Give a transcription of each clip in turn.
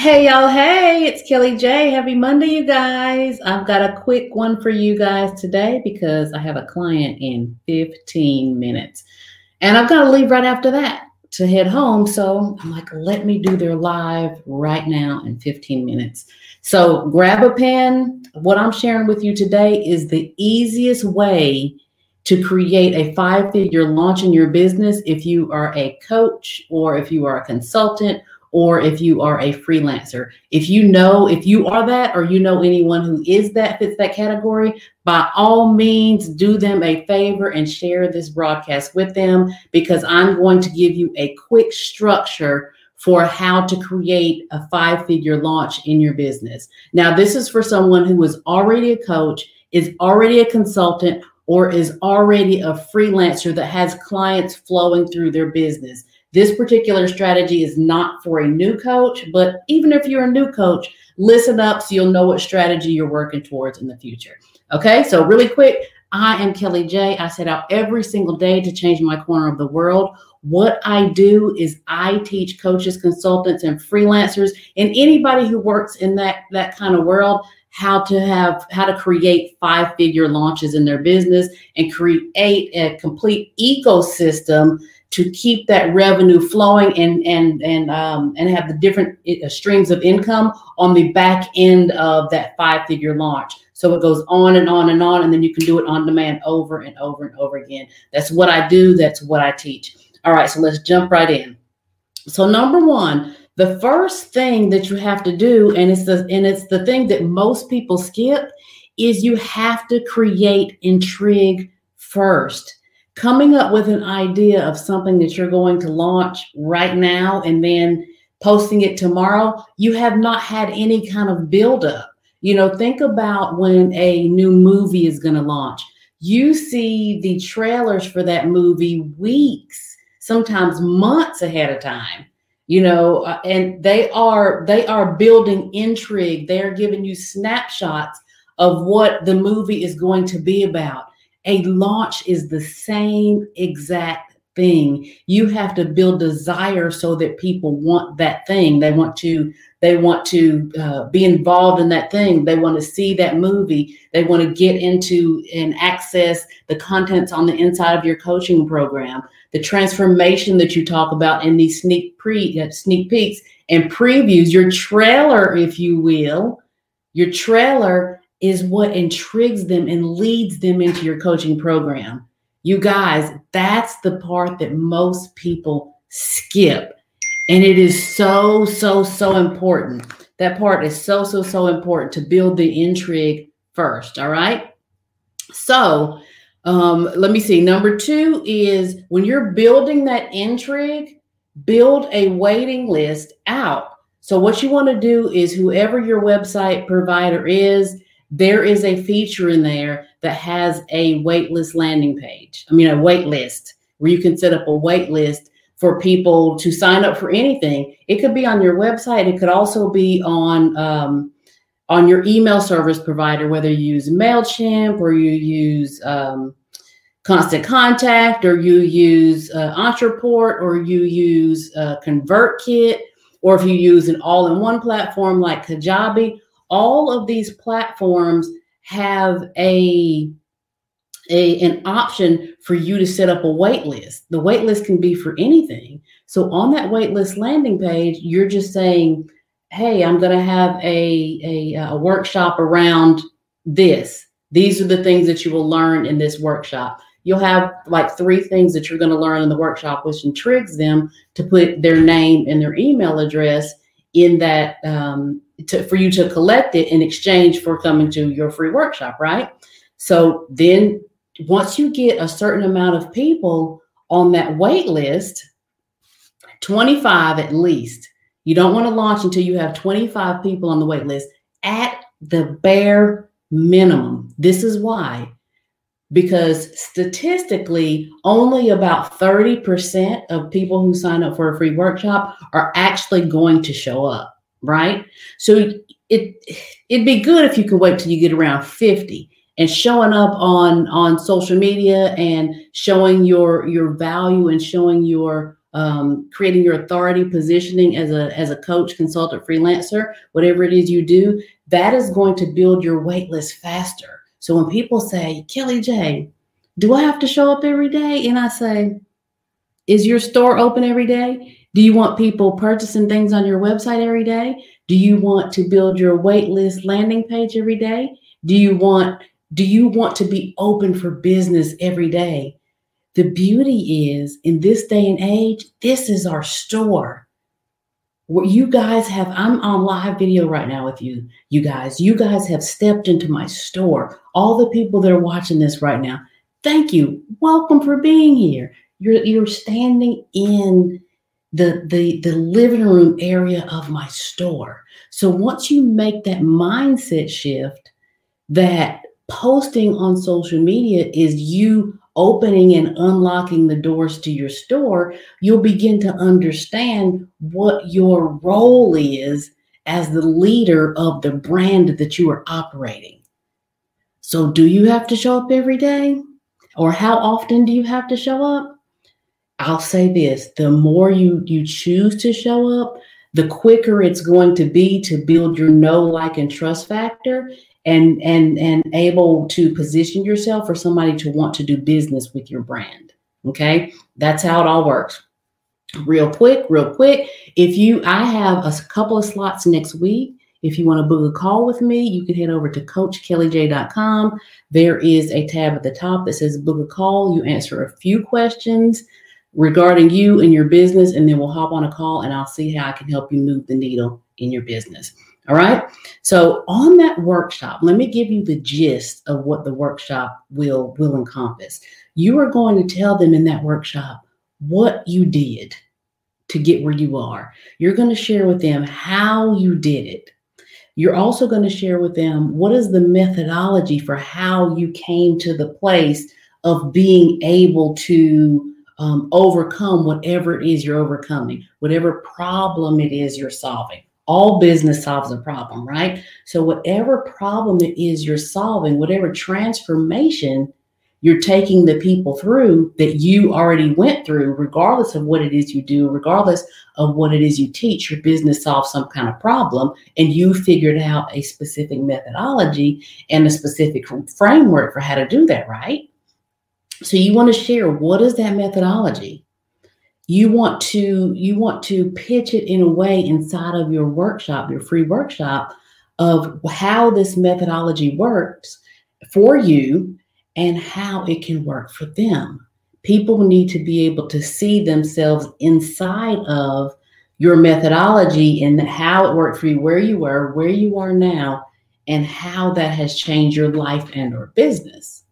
Hey, y'all. Hey, it's Kelly J. Happy Monday, you guys. I've got a quick one for you guys today because I have a client in 15 minutes. And I've got to leave right after that to head home. So I'm like, let me do their live right now in 15 minutes. So grab a pen. What I'm sharing with you today is the easiest way to create a five figure launch in your business if you are a coach or if you are a consultant or if you are a freelancer. If you know, if you are that, or you know anyone who is that, fits that category, by all means, do them a favor and share this broadcast with them because I'm going to give you a quick structure for how to create a five figure launch in your business. Now, this is for someone who is already a coach, is already a consultant, or is already a freelancer that has clients flowing through their business. This particular strategy is not for a new coach, but even if you're a new coach, listen up so you'll know what strategy you're working towards in the future. Okay, so really quick, I am Kelly J. I set out every single day to change my corner of the world. What I do is I teach coaches, consultants, and freelancers, and anybody who works in that that kind of world how to have how to create five figure launches in their business and create a complete ecosystem to keep that revenue flowing and and and um, and have the different uh, streams of income on the back end of that five figure launch. So it goes on and on and on, and then you can do it on demand over and over and over again. That's what I do. That's what I teach. All right, so let's jump right in. So number one, the first thing that you have to do, and it's the and it's the thing that most people skip, is you have to create intrigue first coming up with an idea of something that you're going to launch right now and then posting it tomorrow, you have not had any kind of buildup. You know, think about when a new movie is going to launch. You see the trailers for that movie weeks, sometimes months ahead of time. You know, uh, and they are they are building intrigue. They are giving you snapshots of what the movie is going to be about a launch is the same exact thing. You have to build desire so that people want that thing. They want to they want to uh, be involved in that thing. They want to see that movie. They want to get into and access the contents on the inside of your coaching program. The transformation that you talk about in these sneak pre uh, sneak peeks and previews, your trailer, if you will, your trailer is what intrigues them and leads them into your coaching program. You guys, that's the part that most people skip. And it is so, so, so important. That part is so, so, so important to build the intrigue first. All right. So um, let me see. Number two is when you're building that intrigue, build a waiting list out. So what you want to do is whoever your website provider is, there is a feature in there that has a waitlist landing page. I mean, a waitlist where you can set up a waitlist for people to sign up for anything. It could be on your website. It could also be on um, on your email service provider, whether you use Mailchimp or you use um, Constant Contact or you use uh, Ontraport or you use uh, ConvertKit or if you use an all-in-one platform like Kajabi all of these platforms have a, a an option for you to set up a wait list. The wait list can be for anything. So on that wait list landing page, you're just saying, "Hey, I'm going to have a, a a workshop around this. These are the things that you will learn in this workshop." You'll have like three things that you're going to learn in the workshop, which intrigues them to put their name and their email address in that um, to, for you to collect it in exchange for coming to your free workshop, right? So then once you get a certain amount of people on that wait list, 25 at least, you don't want to launch until you have 25 people on the wait list at the bare minimum. This is why because statistically, only about 30% of people who sign up for a free workshop are actually going to show up, right? So it it'd be good if you could wait till you get around 50 and showing up on on social media and showing your your value and showing your um, creating your authority positioning as a as a coach consultant freelancer whatever it is you do that is going to build your wait list faster so when people say kelly j do i have to show up every day? And i say is your store open every day? Do you want people purchasing things on your website every day? Do you want to build your wait list landing page every day? Do you want do you want to be open for business every day? The beauty is in this day and age, this is our store. What you guys have, I'm on live video right now with you, you guys. You guys have stepped into my store. All the people that are watching this right now, thank you. Welcome for being here. You're you're standing in the the the living room area of my store. So once you make that mindset shift that posting on social media is you opening and unlocking the doors to your store, you'll begin to understand what your role is as the leader of the brand that you are operating. So, do you have to show up every day? Or how often do you have to show up? I'll say this the more you, you choose to show up, the quicker it's going to be to build your know, like, and trust factor and and and able to position yourself for somebody to want to do business with your brand okay? That's how it all works. Real quick real quick if you i have a couple of slots next week. If you want to book a call with me you can head over to coachkellyj.com there is a tab at the top that says book a call. You answer a few questions regarding you and your business and then we'll hop on a call and i'll see how i can help you move the needle in your business all right. So on that workshop, let me give you the gist of what the workshop will will encompass. You are going to tell them in that workshop what you did to get where you are. You're going to share with them how you did it. You're also going to share with them what is the methodology for how you came to the place of being able to um, overcome whatever it is you're overcoming, whatever problem it is you're solving all business solves a problem, right? So, whatever problem it is you're solving, whatever transformation you're taking the people through that you already went through, regardless of what it is you do, regardless of what it is you teach, your business solves some kind of problem and you figured out a specific methodology and a specific framework for how to do that, right? So, you want to share what is that methodology? You want to you want to pitch it in a way inside of your workshop your free workshop of how this methodology works for you and how it can work for them. People need to be able to see themselves inside of your methodology and how it worked for you where you were where you are now and how that has changed your life and or business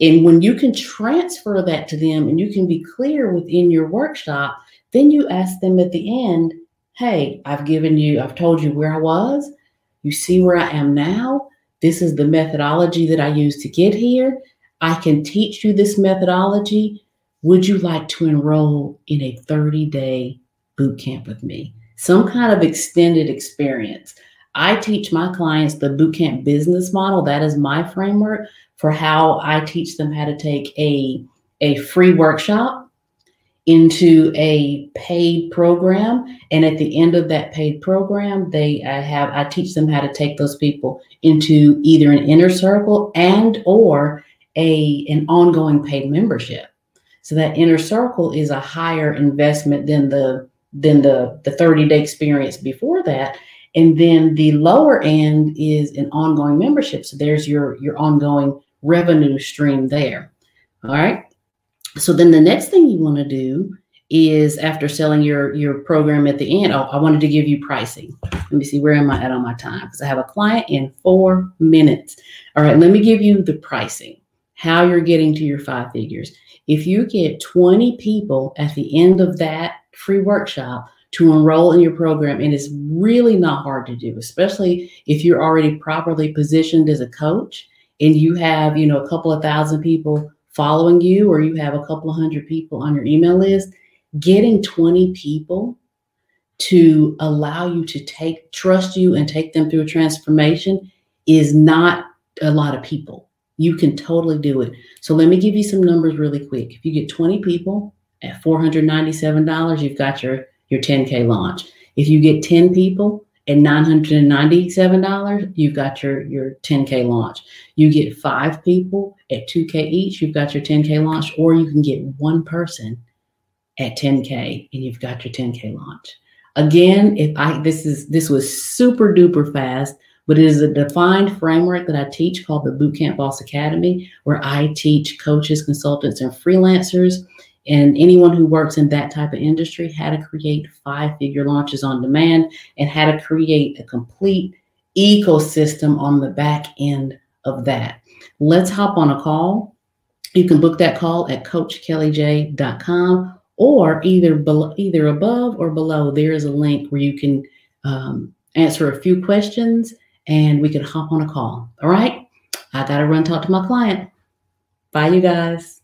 and when you can transfer that to them and you can be clear within your workshop, then you ask them at the end, Hey, I've given you, I've told you where I was. You see where I am now. This is the methodology that I used to get here. I can teach you this methodology. Would you like to enroll in a 30 day boot camp with me? Some kind of extended experience. I teach my clients the bootcamp business model. That is my framework for how I teach them how to take a, a free workshop into a paid program. And at the end of that paid program, they I have I teach them how to take those people into either an inner circle and or a an ongoing paid membership. So that inner circle is a higher investment than the than the the 30 day experience before that and then the lower end is an ongoing membership so there's your your ongoing revenue stream there. All right. So then the next thing you want to do is after selling your your program at the end, oh, I wanted to give you pricing. Let me see where am I at on my time because I have a client in four minutes. All right, let me give you the pricing, how you're getting to your five figures. If you get 20 people at the end of that free workshop to enroll in your program, and it's really not hard to do, especially if you're already properly positioned as a coach and you have, you know, a couple of thousand people following you or you have a couple of hundred people on your email list, getting 20 people to allow you to take trust you and take them through a transformation is not a lot of people. You can totally do it. So let me give you some numbers really quick. If you get 20 people at $497, you've got your, your 10K launch. If you get 10 people at $997, you've got your, your 10K launch. You get five people at 2K each, you've got your 10K launch, or you can get one person at 10K and you've got your 10K launch. Again, if I this is this was super duper fast, but it is a defined framework that I teach called the Bootcamp Boss Academy, where I teach coaches, consultants, and freelancers and anyone who works in that type of industry how to create five figure launches on demand and how to create a complete ecosystem on the back end of that. Let's hop on a call. You can book that call at coachkellyj.com or either below, either above or below. There is a link where you can um, answer a few questions and we can hop on a call. All right. I got to run talk to my client. Bye, you guys.